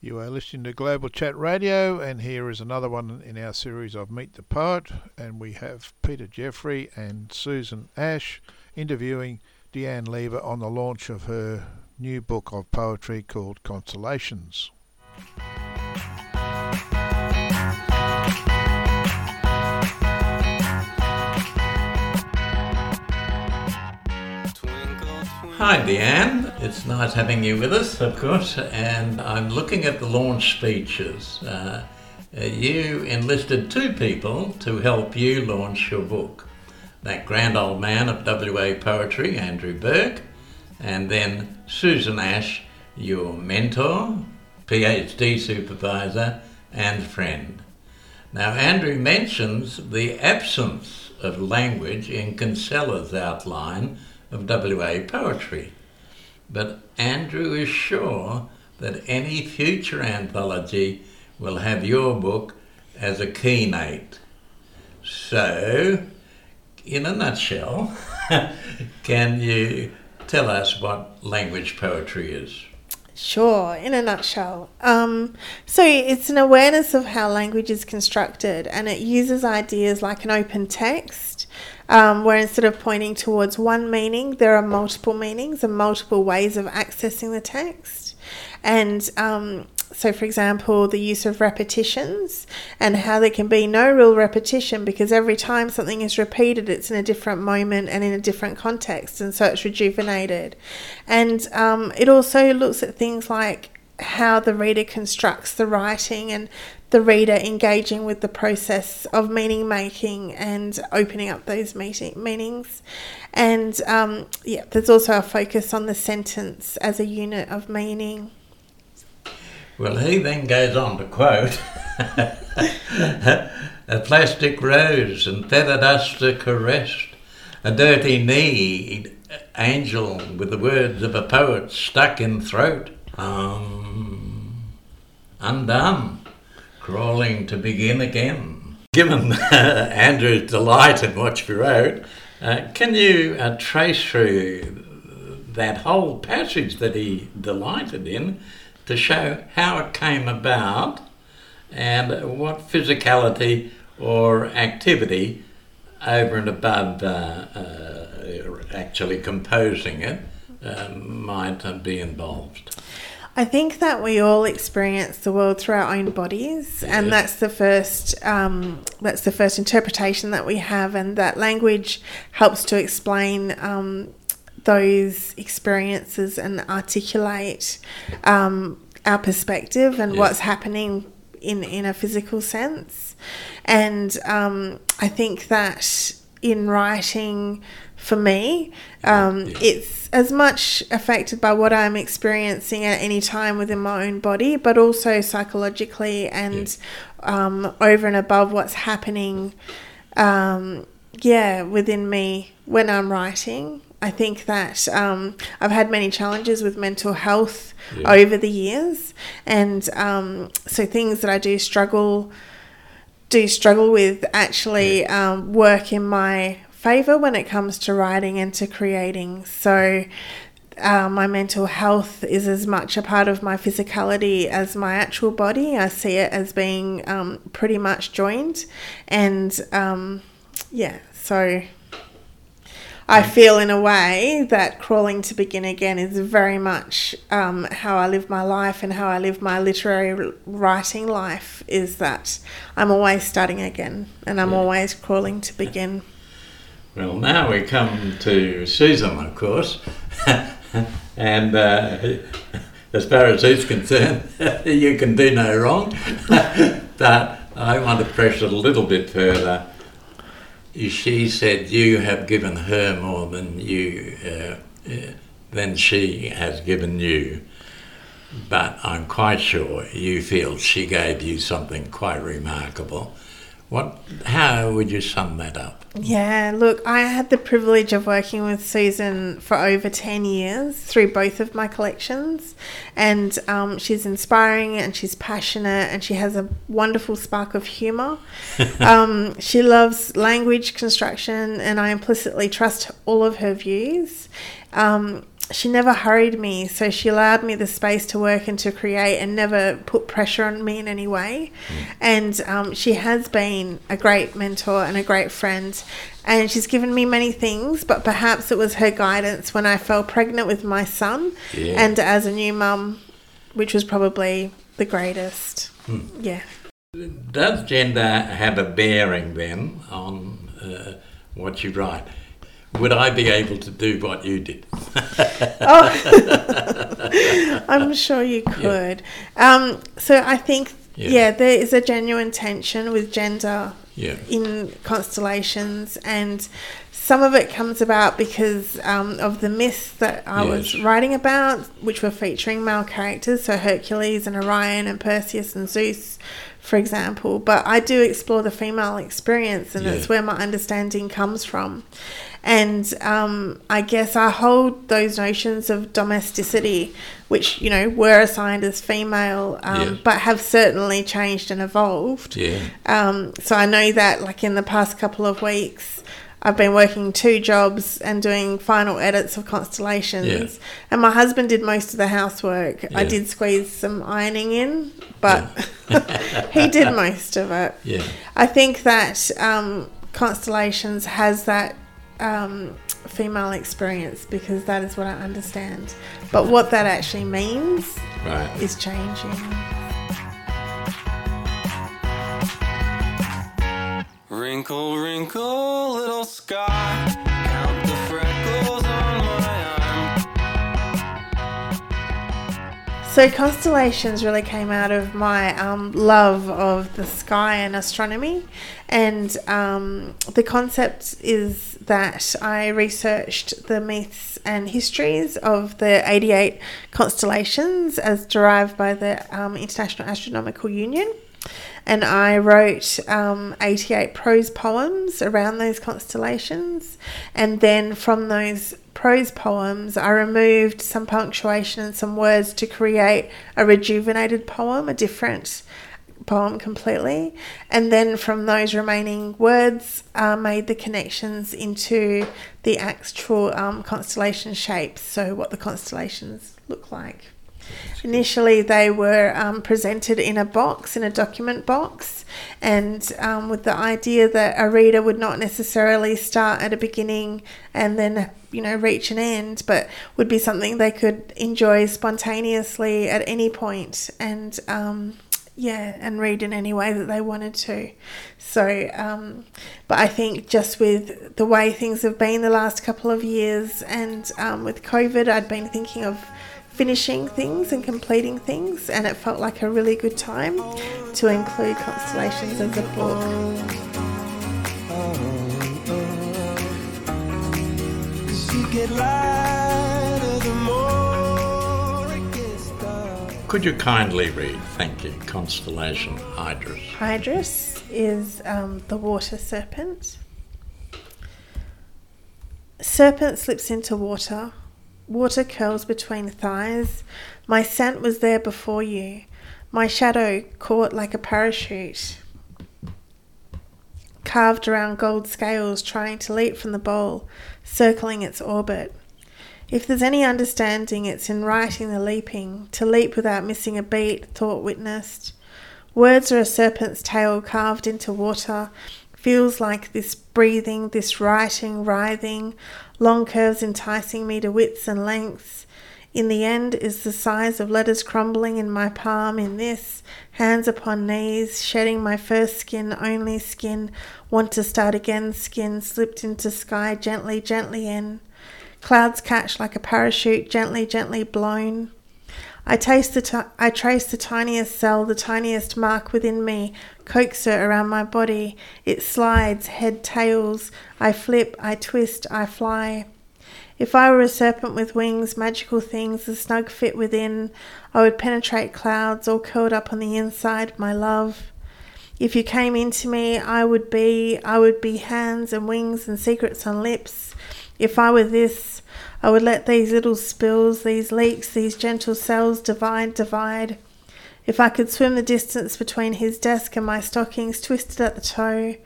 You are listening to Global Chat Radio, and here is another one in our series of Meet the Poet. And we have Peter Jeffrey and Susan Ash interviewing Deanne Lever on the launch of her new book of poetry called Constellations. Hi, Deanne. It's nice having you with us, of course. And I'm looking at the launch speeches. Uh, uh you enlisted two people to help you launch your book that grand old man of WA poetry, Andrew Burke, and then Susan Ash, your mentor, PhD supervisor, and friend. Now, Andrew mentions the absence of language in Kinsella's outline of WA poetry. But Andrew is sure that any future anthology will have your book as a keynote. So, in a nutshell, can you tell us what language poetry is? Sure, in a nutshell. Um, so it's an awareness of how language is constructed and it uses ideas like an open text, um, where instead of pointing towards one meaning, there are multiple meanings and multiple ways of accessing the text. And um, so, for example, the use of repetitions and how there can be no real repetition because every time something is repeated, it's in a different moment and in a different context, and so it's rejuvenated. And um, it also looks at things like how the reader constructs the writing and the reader engaging with the process of meaning making and opening up those meeting, meanings. And um, yeah, there's also a focus on the sentence as a unit of meaning. Well, he then goes on to quote A plastic rose and feather duster caressed, a dirty knee angel with the words of a poet stuck in throat. Um, undone, crawling to begin again. Given Andrew's delight in what you wrote, uh, can you uh, trace through that whole passage that he delighted in to show how it came about and what physicality or activity over and above uh, uh, actually composing it uh, might be involved. I think that we all experience the world through our own bodies, and that's the first um, that's the first interpretation that we have, and that language helps to explain um, those experiences and articulate um, our perspective and what's happening in in a physical sense. And um, I think that in writing, for me, um, it's as much affected by what I'm experiencing at any time within my own body, but also psychologically and um, over and above what's happening. Um, yeah, within me when I'm writing. I think that um, I've had many challenges with mental health yeah. over the years, and um, so things that I do struggle do struggle with actually yeah. um, work in my favor when it comes to writing and to creating. So. Uh, my mental health is as much a part of my physicality as my actual body. I see it as being um, pretty much joined, and um, yeah, so I feel in a way that crawling to begin again is very much um, how I live my life and how I live my literary writing life is that I'm always starting again and I'm yeah. always crawling to begin. Well, now we come to Susan, of course, and uh, as far as he's concerned, you can do no wrong. but I want to press it a little bit further she said you have given her more than you uh, uh, than she has given you. But I'm quite sure you feel she gave you something quite remarkable. What? How would you sum that up? Yeah, look, I had the privilege of working with Susan for over 10 years through both of my collections. And um, she's inspiring and she's passionate and she has a wonderful spark of humour. um, she loves language construction, and I implicitly trust all of her views. Um, she never hurried me, so she allowed me the space to work and to create, and never put pressure on me in any way. And um, she has been a great mentor and a great friend, and she's given me many things. But perhaps it was her guidance when I fell pregnant with my son, Yeah. and as a new mum, which was probably the greatest. Yeah. Does gender have a bearing then on uh, what you write? Would I be able to do what you did? Oh, I'm sure you could. Um, so I think, Yeah. yeah. there is a genuine tension with gender Yeah. in constellations, and some of it comes about because um, of the myths that I was writing about, which were featuring male characters, so Hercules and Orion and Perseus and Zeus, for example. But I do explore the female experience, and Yeah. it's where my understanding comes from. And um, I guess I hold those notions of domesticity, which you know were assigned as female, um, Yes. but have certainly changed and evolved. Yeah. Um, so I know that, like in the past couple of weeks, I've been working two jobs and doing final edits of constellations. Yeah. And my husband did most of the housework. I did squeeze some ironing in, but he did most of it. Yeah. I think that um, constellations has that um, female experience because that is what I understand. But what that actually means Right. is changing. Wrinkle, wrinkle, little sky. Count the freckles on my arm. So constellations really came out of my um, love of the sky and astronomy, and um, the concept is that I researched the myths and histories of the 88 constellations as derived by the um, International Astronomical Union. And I wrote um, 88 prose poems around those constellations. And then from those prose poems, I removed some punctuation and some words to create a rejuvenated poem, a different poem completely. And then from those remaining words, uh, made the connections into the actual um, constellation shapes. So, what the constellations look like. Initially, they were um, presented in a box, in a document box, and um, with the idea that a reader would not necessarily start at a beginning and then, you know, reach an end, but would be something they could enjoy spontaneously at any point and, um, yeah, and read in any way that they wanted to. So, um, but I think just with the way things have been the last couple of years and um, with COVID, I'd been thinking of finishing things and completing things, and it felt like a really good time to include constellations as a book. Cause you get lighter the more it gets dark. Could you kindly read, thank you, Constellation Hydrus? Hydrus is um, the water serpent. Serpent slips into water. Water curls between thighs. My scent was there before you. My shadow caught like a parachute. Carved around gold scales, trying to leap from the bowl, circling its orbit. If there's any understanding, it's in writing the leaping, to leap without missing a beat, thought witnessed. Words are a serpent's tail carved into water. Feels like this breathing, this writing, writhing, long curves enticing me to widths and lengths. In the end is the size of letters crumbling in my palm in this, hands upon knees, shedding my first skin, only skin, want to start again, skin slipped into sky, gently, gently in. Clouds catch like a parachute, gently, gently blown. I taste the ti- I trace the tiniest cell, the tiniest mark within me, coax it around my body. It slides, head tails. I flip, I twist, I fly. If I were a serpent with wings, magical things, the snug fit within, I would penetrate clouds, all curled up on the inside, my love. If you came into me, I would be, I would be hands and wings and secrets on lips. If I were this, I would let these little spills, these leaks, these gentle cells divide, divide. If I could swim the distance between his desk and my stockings twisted at the toe.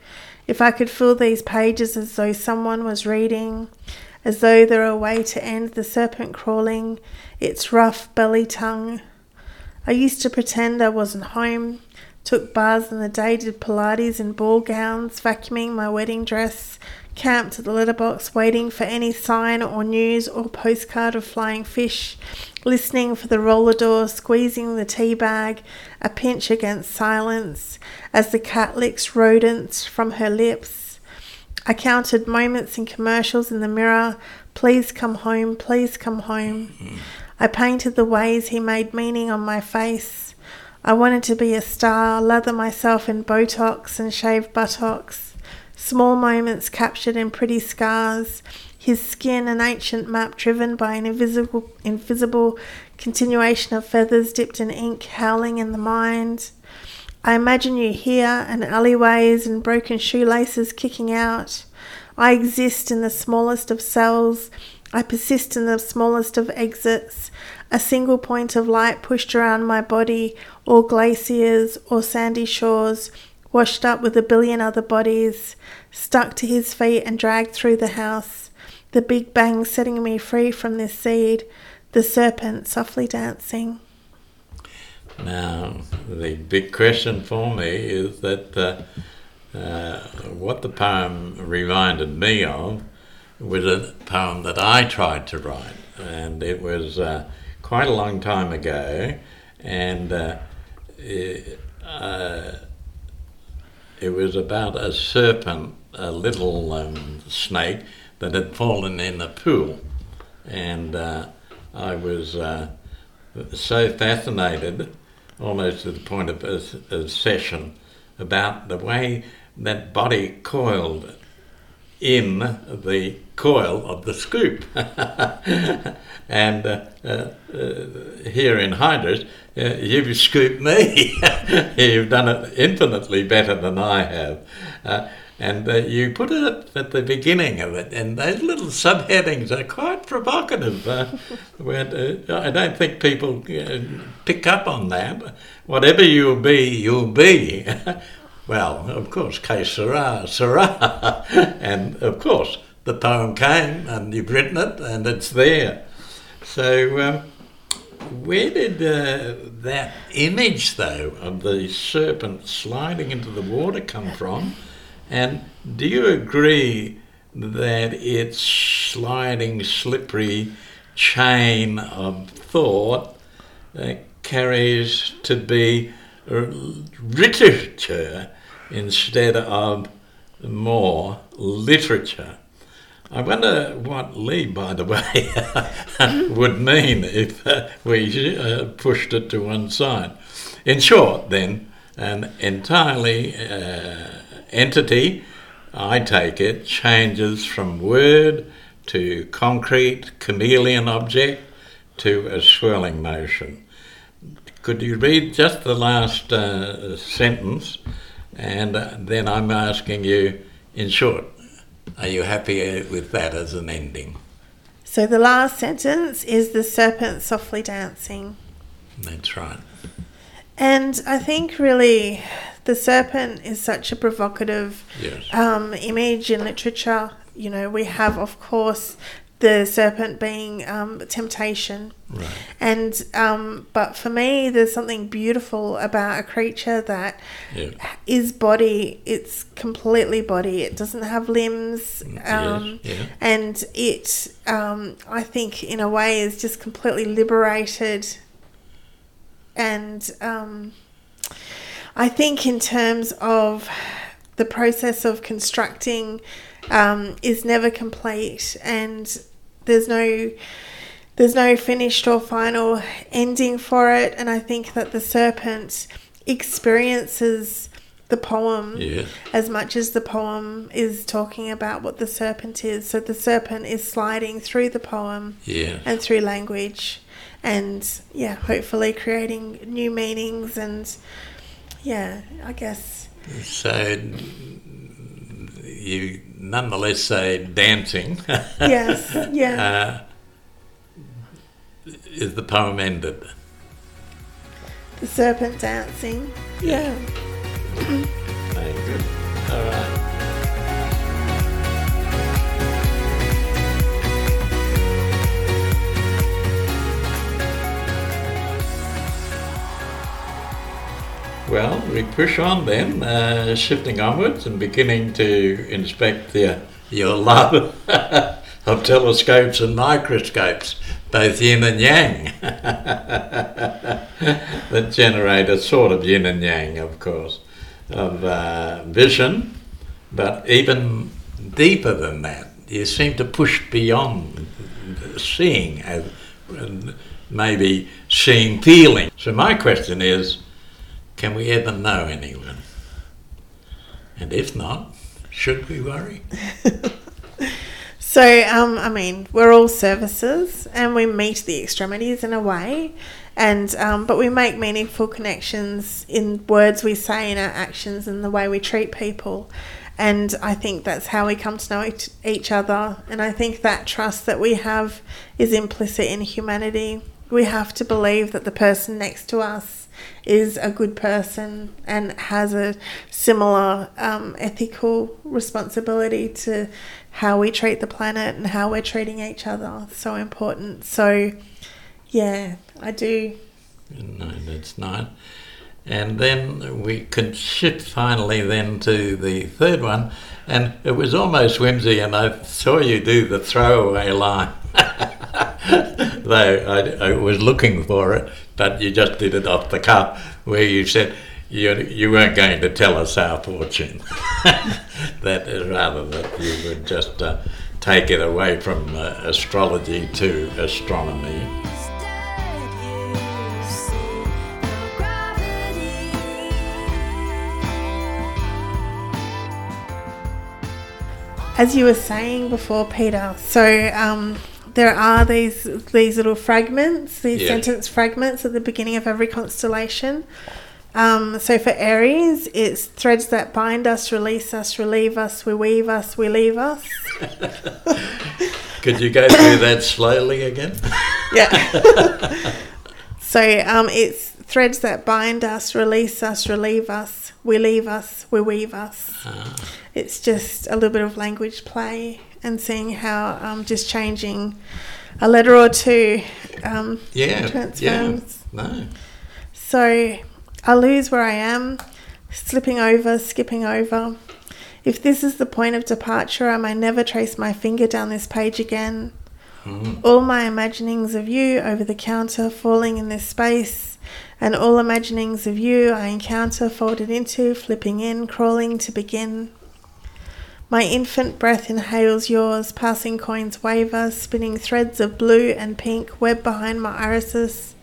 If I could fill these pages as though someone was reading. as though there were a way to end the serpent crawling its rough belly tongue. I used to pretend I wasn't home, took baths in the day, did Pilates in ball gowns, vacuuming my wedding dress, camped at the letterbox waiting for any sign or news or postcard of flying fish, listening for the roller door, squeezing the tea bag, a pinch against silence as the cat licks rodents from her lips. I counted moments in commercials in the mirror. Please come home, please come home. I painted the ways he made meaning on my face. I wanted to be a star, lather myself in Botox and shave buttocks. Small moments captured in pretty scars. His skin, an ancient map driven by an invisible, invisible continuation of feathers dipped in ink, howling in the mind. I imagine you here, and alleyways and broken shoelaces kicking out. I exist in the smallest of cells. I persist in the smallest of exits. A single point of light pushed around my body, or glaciers, or sandy shores, washed up with a billion other bodies, stuck to his feet and dragged through the house. The big bang setting me free from this seed, the serpent softly dancing. Now, the big question for me is that uh, uh, what the poem reminded me of was a poem that I tried to write, and it was uh, quite a long time ago, and uh, it, uh, it was about a serpent, a little um, snake that had fallen in a pool, and uh, I was so fascinated almost to the point of obsession about the way that body coiled in the coil of the scoop. and uh, uh, uh, here in Hydrus, uh, you've scooped me. you've done it infinitely better than I have. Uh, and you put it at the beginning of it, and those little subheadings are quite provocative. I don't think people pick up on that. Whatever you'll be, you'll be. well, of course, que sera, sera. and of course, the poem came, and you've written it, and it's there. So, um, where did uh, that image, though, of the serpent sliding into the water come from? And do you agree that its sliding, slippery chain of thought uh, carries to be literature instead of more literature? I wonder what Lee, by the way, would mean if uh, we uh, pushed it to one side. In short, then, an entirely uh, entity, I take it, changes from word to concrete chameleon object to a swirling motion. Could you read just the last uh, sentence? And then I'm asking you, in short, are you happy with that as an ending? So the last sentence is the serpent softly dancing. That's right. And I think really the serpent is such a provocative Yes. um, image in literature. You know, we have, of course, the serpent being um, temptation. Right. And, um, but for me, there's something beautiful about a creature that is Yeah. body. It's completely body. It doesn't have limbs. Um, yes. Yeah. And it, um, I think, in a way, is just completely liberated. And um, I think, in terms of the process of constructing, um, is never complete, and there's no there's no finished or final ending for it. And I think that the serpent experiences the poem Yes. as much as the poem is talking about what the serpent is. So the serpent is sliding through the poem Yeah. and through language and yeah, hopefully creating new meanings and yeah, I guess So you nonetheless say dancing. yes, yeah. uh, is the poem ended? the serpent dancing. Yeah. Very good. All right. Well, we push on then, uh, shifting onwards and beginning to inspect the, your love of telescopes and microscopes, both yin and yang, that generate a sort of yin and yang, of course, of uh, vision, but even deeper than that. You seem to push beyond seeing, as, maybe seeing feeling. So my question is, can we ever know anyone? And if not, should we worry? so, um, I mean, we're all services and we meet the extremities in a way. And um, but we make meaningful connections in words we say, in our actions, and the way we treat people. And I think that's how we come to know each other. And I think that trust that we have is implicit in humanity. We have to believe that the person next to us is a good person and has a similar um, ethical responsibility to how we treat the planet and how we're treating each other. So important. So, yeah, I do. No, that's not. And then we could shift finally then to the third one, and it was almost whimsy, and I saw you do the throwaway line. Though I, I, was looking for it, but you just did it off the cuff, where you said you, you weren't going to tell us our fortune. that is rather that you would just uh, take it away from uh, astrology to astronomy. As you were saying before, Peter, so um, there are these these little fragments, these yeah. sentence fragments at the beginning of every constellation. Um, so for Aries, it's threads that bind us, release us, relieve us, we weave us, we leave us. Could you go through that slowly again? yeah. so um, it's threads that bind us, release us, relieve us, we leave us, we weave us. Ah. It's just a little bit of language play and seeing how um, just changing a letter or two um, yeah, transforms. Yeah, no. So I lose where I am, slipping over, skipping over. If this is the point of departure, I may never trace my finger down this page again. All my imaginings of you over the counter falling in this space, and all imaginings of you I encounter folded into, flipping in, crawling to begin. My infant breath inhales yours, passing coins waver, spinning threads of blue and pink, web behind my irises,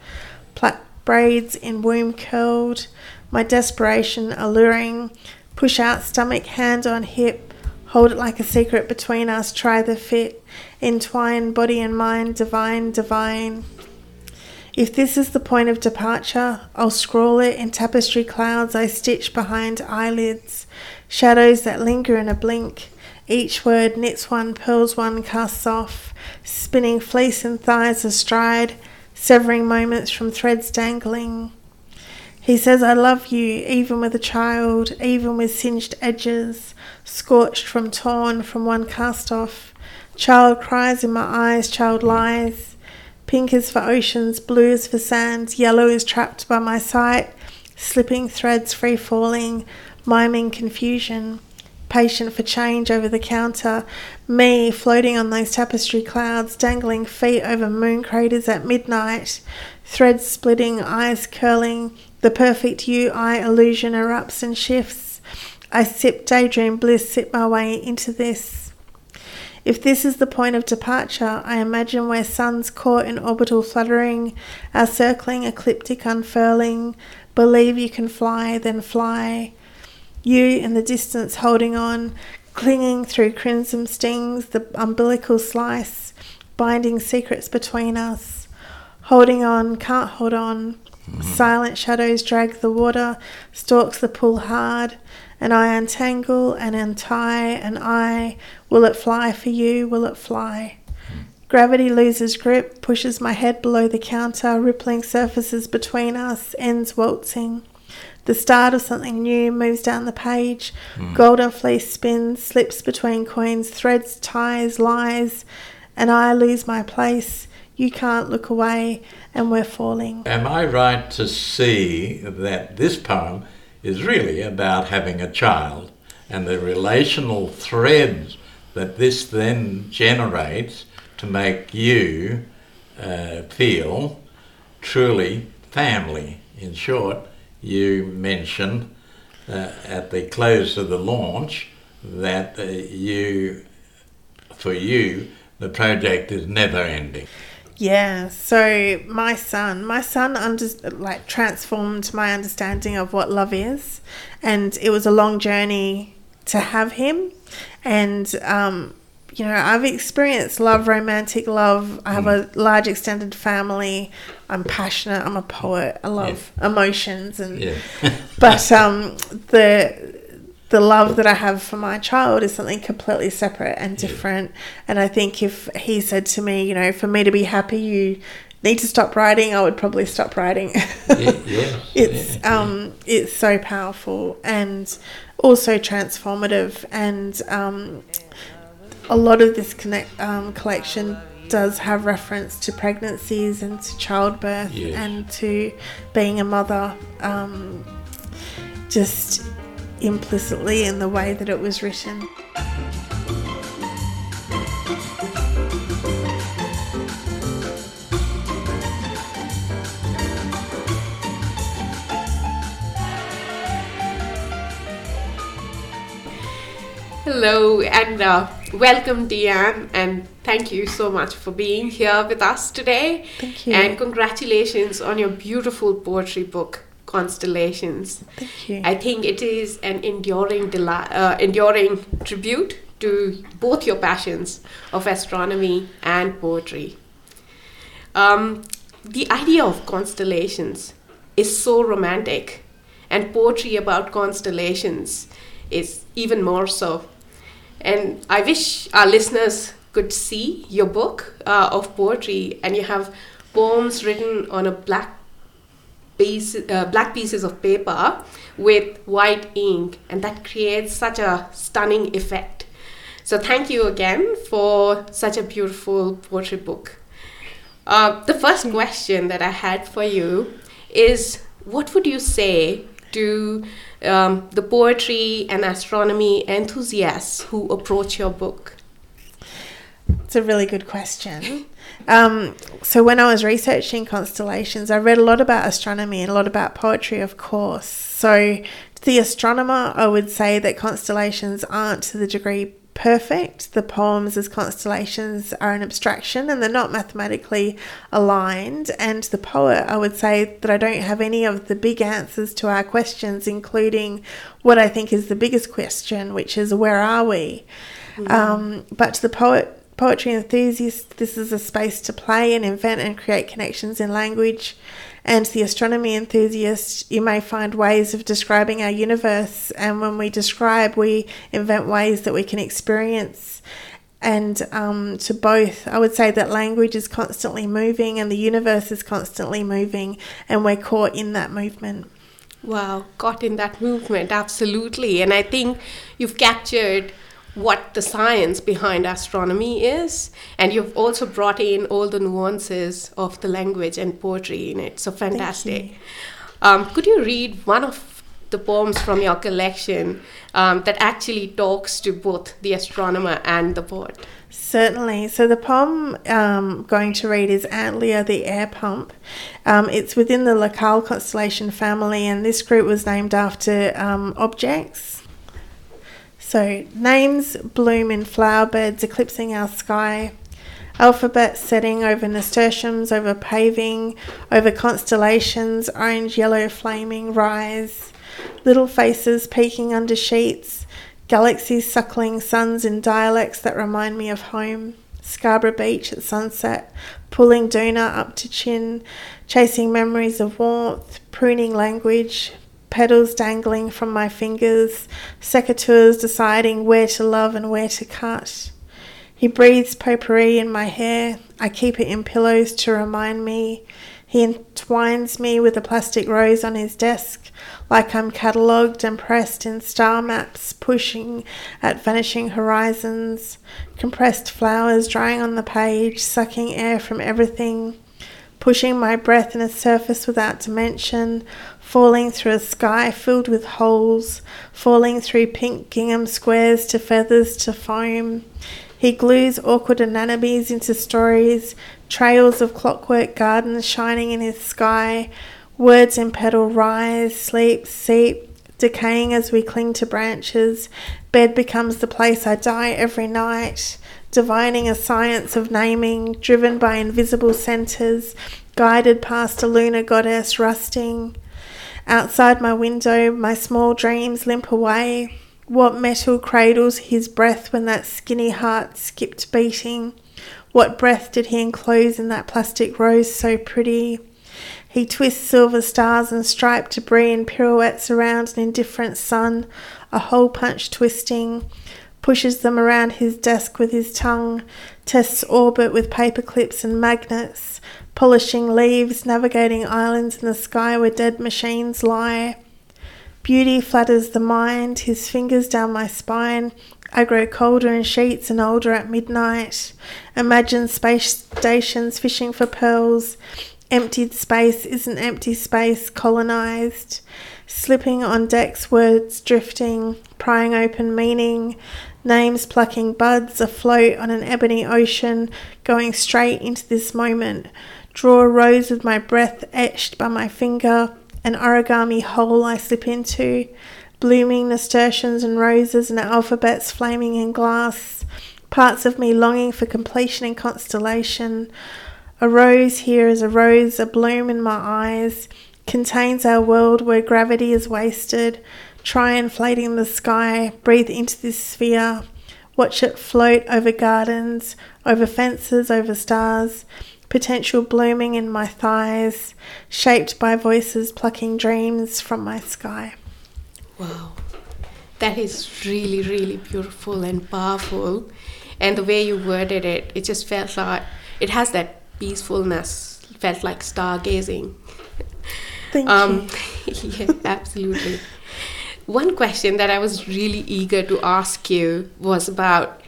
plait braids in womb curled, my desperation alluring, push out stomach, hand on hip, hold it like a secret between us, try the fit, entwine body and mind, divine, divine. If this is the point of departure, I'll scrawl it in tapestry clouds. I stitch behind eyelids, shadows that linger in a blink. Each word knits one, pearls one, casts off, spinning fleece and thighs astride, severing moments from threads dangling. He says, I love you, even with a child, even with singed edges, scorched from torn from one cast off. Child cries in my eyes, child lies. Pink is for oceans, blue is for sands, yellow is trapped by my sight, slipping threads free falling, miming confusion, patient for change over the counter, me floating on those tapestry clouds, dangling feet over moon craters at midnight, threads splitting, eyes curling, the perfect you I illusion erupts and shifts. I sip daydream bliss, sip my way into this. If this is the point of departure, I imagine we're suns caught in orbital fluttering, our circling ecliptic unfurling. Believe you can fly, then fly. You in the distance holding on, clinging through crimson stings, the umbilical slice, binding secrets between us. Holding on, can't hold on. Mm-hmm. Silent shadows drag the water, stalks the pool hard, and I untangle and untie, and I will it fly for you? Will it fly? Mm. Gravity loses grip, pushes my head below the counter, rippling surfaces between us, ends waltzing. The start of something new moves down the page. Mm. Golden fleece spins, slips between coins, threads, ties, lies, and I lose my place. You can't look away, and we're falling. Am I right to see that this poem is really about having a child and the relational threads that this then generates to make you uh, feel truly family? In short, you mentioned uh, at the close of the launch that uh, you, for you, the project is never ending. Yeah, so my son, my son under, like transformed my understanding of what love is, and it was a long journey to have him, and um, you know I've experienced love, romantic love. I have a large extended family. I'm passionate. I'm a poet. I love emotions, and Yeah. but um, the the love that I have for my child is something completely separate and different. And I think if he said to me, you know, for me to be happy, you need to stop writing, I would probably stop writing. Ye- yes, it's yeah, um, it's so powerful and also transformative. And um, a lot of this connect um, collection does have reference to pregnancies and to childbirth and to being a mother. Um, just implicitly in the way that it was written. Hello and uh, welcome, Deanne, and thank you so much for being here with us today. Thank you. And congratulations on your beautiful poetry book, Constellations. Thank you. I think it is an enduring, deli- uh, enduring tribute to both your passions of astronomy and poetry. Um, the idea of constellations is so romantic, and poetry about constellations is even more so. And I wish our listeners could see your book uh, of poetry, and you have poems written on a black piece, uh, black pieces of paper with white ink, and that creates such a stunning effect. So, thank you again for such a beautiful poetry book. Uh, the first question that I had for you is what would you say to um, the poetry and astronomy enthusiasts who approach your book? It's a really good question. Um, so when I was researching constellations, I read a lot about astronomy and a lot about poetry, of course. So to the astronomer, I would say that constellations aren't to the degree perfect. The poems as constellations are an abstraction and they're not mathematically aligned. And to the poet, I would say that I don't have any of the big answers to our questions, including what I think is the biggest question, which is where are we? Um, but to the poet, poetry enthusiast, this is a space to play and invent and create connections in language. And the astronomy enthusiast, you may find ways of describing our universe. And when we describe, we invent ways that we can experience. And um, to both, I would say that language is constantly moving and the universe is constantly moving, and we're caught in that movement. Wow, caught in that movement, absolutely. And I think you've captured what the science behind astronomy is, and you've also brought in all the nuances of the language and poetry in it. So fantastic. Um, could you read one of the poems from your collection um, that actually talks to both the astronomer and the poet? Certainly. So the poem um, I'm going to read is Antlia the Air Pump. Um, it's within the Lacaille constellation family, and this group was named after um, objects. So names bloom in flower beds eclipsing our sky. Alphabet setting over nasturtiums, over paving, over constellations, orange, yellow, flaming, rise. Little faces peeking under sheets, galaxies suckling suns in dialects that remind me of home. Scarborough Beach at sunset, pulling Doona up to chin, chasing memories of warmth, pruning language, petals dangling from my fingers, secateurs deciding where to love and where to cut. He breathes potpourri in my hair. I keep it in pillows to remind me. He entwines me with a plastic rose on his desk, like I'm catalogued and pressed in star maps, pushing at vanishing horizons. Compressed flowers drying on the page, sucking air from everything, pushing my breath in a surface without dimension, falling through a sky filled with holes, falling through pink gingham squares to feathers to foam. He glues awkward anemones into stories, trails of clockwork gardens shining in his sky, words in petal rise, sleep, seep, decaying as we cling to branches. Bed becomes the place I die every night, divining a science of naming, driven by invisible centres, guided past a lunar goddess rusting. Outside my window, my small dreams limp away. What metal cradles his breath when that skinny heart skipped beating? What breath did he enclose in that plastic rose so pretty? He twists silver stars and striped debris in pirouettes around an indifferent sun, a hole punch twisting, pushes them around his desk with his tongue, tests orbit with paper clips and magnets, polishing leaves, navigating islands in the sky where dead machines lie. Beauty flatters the mind, his fingers down my spine. I grow colder in sheets and older at midnight. Imagine space stations fishing for pearls. Emptied space isn't empty space, colonized. Slipping on decks, words drifting, prying open meaning. Names plucking buds afloat on an ebony ocean, going straight into this moment. Draw a rose with my breath etched by my finger an origami hole I slip into, blooming nasturtiums and roses and alphabets flaming in glass, parts of me longing for completion and constellation. A rose here is a rose, a bloom in my eyes, contains our world where gravity is wasted. Try inflating the sky, breathe into this sphere, watch it float over gardens, over fences, over stars potential blooming in my thighs, shaped by voices plucking dreams from my sky. Wow. That is really, really beautiful and powerful. And the way you worded it, it just felt like it has that peacefulness, felt like stargazing. Thank um, you. yeah, absolutely. One question that I was really eager to ask you was about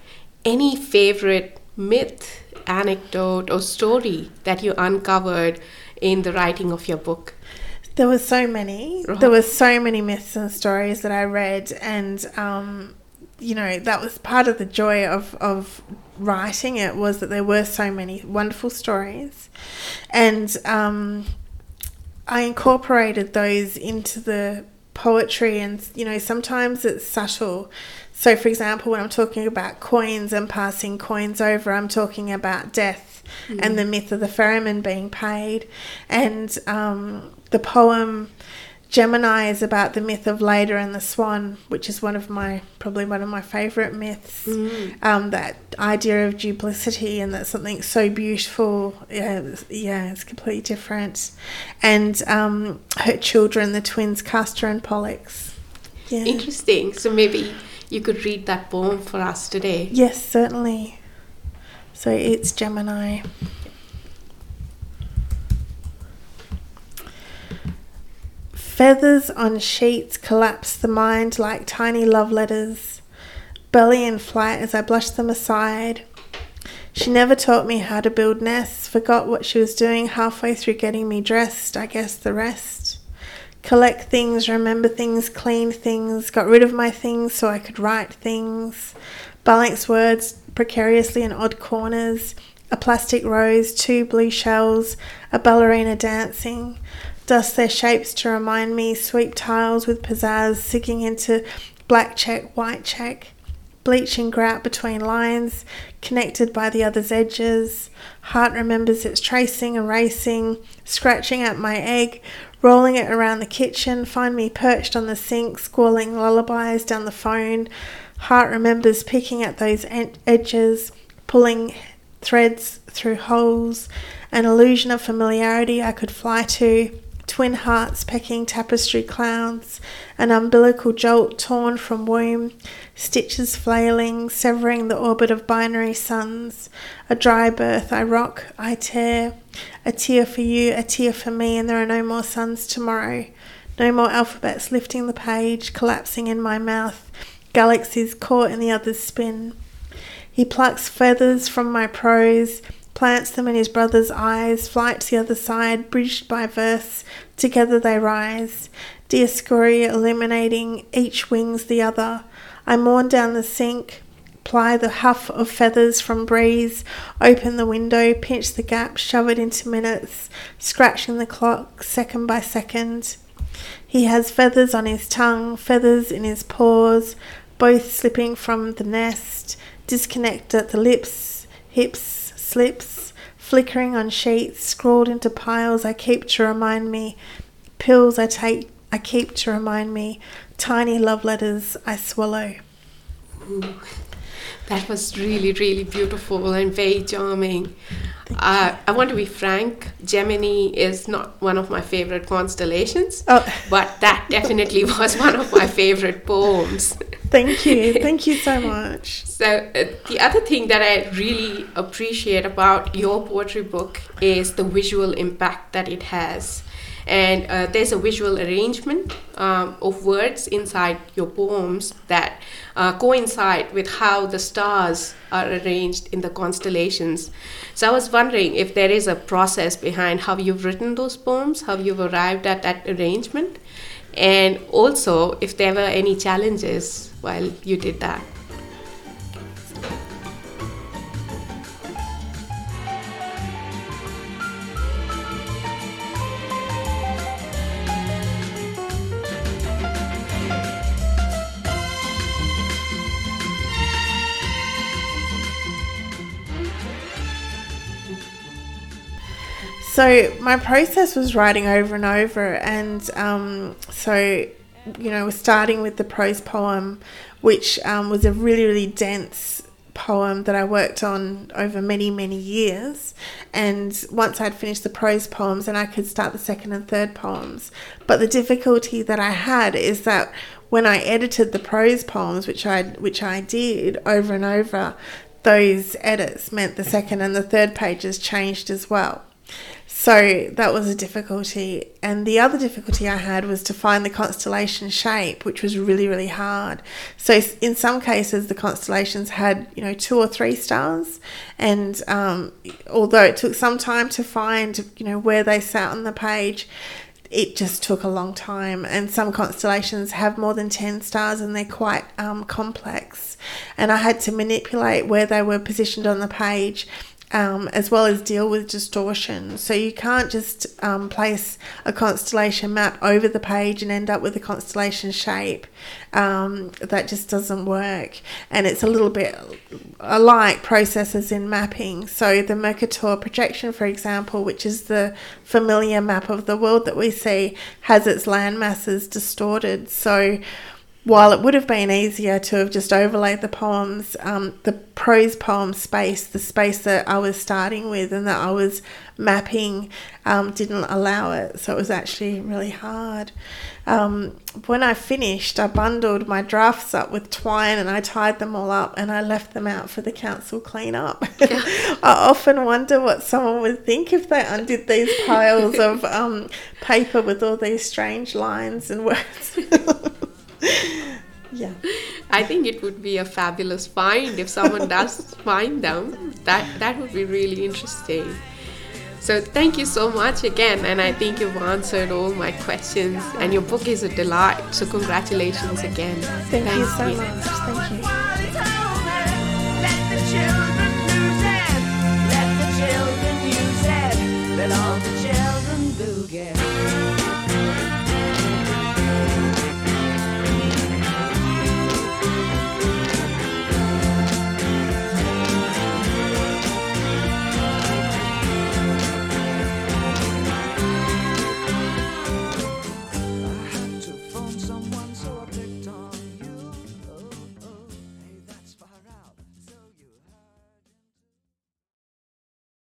any favorite myth anecdote or story that you uncovered in the writing of your book? There were so many. There were so many myths and stories that I read, and um, you know that was part of the joy of of writing it was that there were so many wonderful stories, and um, I incorporated those into the poetry, and you know sometimes it's subtle so, for example, when I'm talking about coins and passing coins over, I'm talking about death mm. and the myth of the ferryman being paid. And um, the poem Gemini is about the myth of Leda and the Swan, which is one of my probably one of my favourite myths. Mm. Um, that idea of duplicity and that something so beautiful, yeah, yeah, it's completely different. And um, her children, the twins Castor and Pollux. Yeah. Interesting. So maybe you could read that poem for us today. Yes, certainly. So it's Gemini. Feathers on sheets collapse the mind like tiny love letters, belly in flight as I blush them aside. She never taught me how to build nests, forgot what she was doing halfway through getting me dressed, I guess the rest. Collect things, remember things, clean things, got rid of my things so I could write things, balance words precariously in odd corners, a plastic rose, two blue shells, a ballerina dancing, dust their shapes to remind me, sweep tiles with pizzazz, sinking into black check, white check, bleaching grout between lines, connected by the other's edges. Heart remembers its tracing erasing, scratching at my egg, rolling it around the kitchen, find me perched on the sink, squalling lullabies down the phone. Heart remembers picking at those ed- edges, pulling threads through holes, an illusion of familiarity I could fly to, twin hearts pecking tapestry clouds, an umbilical jolt torn from womb, stitches flailing, severing the orbit of binary suns, a dry birth I rock, I tear, a tear for you, a tear for me, and there are no more suns tomorrow. No more alphabets lifting the page, collapsing in my mouth, galaxies caught in the other's spin. He plucks feathers from my prose, plants them in his brother's eyes, flights the other side, bridged by verse, together they rise. Dioscuri illuminating, each wings the other. I mourn down the sink, ply the huff of feathers from breeze, open the window, pinch the gap, shove it into minutes, scratching the clock second by second. He has feathers on his tongue, feathers in his paws, both slipping from the nest, disconnect at the lips, hips, slips, flickering on sheets, scrawled into piles. I keep to remind me, pills I take I keep to remind me, tiny love letters I swallow. Ooh, that was really, really beautiful and very charming. Uh, I want to be frank, Gemini is not one of my favorite constellations, Oh. but that definitely was one of my favorite poems. Thank you. Thank you so much. So, uh, the other thing that I really appreciate about your poetry book is the visual impact that it has. And uh, there's a visual arrangement um, of words inside your poems that uh, coincide with how the stars are arranged in the constellations. So, I was wondering if there is a process behind how you've written those poems, how you've arrived at that arrangement, and also if there were any challenges while you did that. So my process was writing over and over, and um, so you know, starting with the prose poem, which um, was a really really dense poem that I worked on over many many years, and once I'd finished the prose poems, and I could start the second and third poems. But the difficulty that I had is that when I edited the prose poems, which I which I did over and over, those edits meant the second and the third pages changed as well. So that was a difficulty. And the other difficulty I had was to find the constellation shape, which was really, really hard. So in some cases, the constellations had, you know, two or three stars. And um, although it took some time to find, you know, where they sat on the page, it just took a long time. And some constellations have more than 10 stars and they're quite um, complex. And I had to manipulate where they were positioned on the page um, as well as deal with distortion. So you can't just um, place a constellation map over the page and end up with a constellation shape. Um, that just doesn't work. And it's a little bit alike processes in mapping. So the Mercator projection, for example, which is the familiar map of the world that we see, has its land masses distorted. So while it would have been easier to have just overlaid the poems, um, the prose poem space, the space that I was starting with and that I was mapping, um, didn't allow it. So it was actually really hard. Um, when I finished, I bundled my drafts up with twine and I tied them all up and I left them out for the council clean up. I often wonder what someone would think if they undid these piles of um, paper with all these strange lines and words. yeah. I think it would be a fabulous find if someone does find them. That that would be really interesting. So thank you so much again, and I think you've answered all my questions. And your book is a delight. So congratulations again. Thank you so Thank much. Thank you.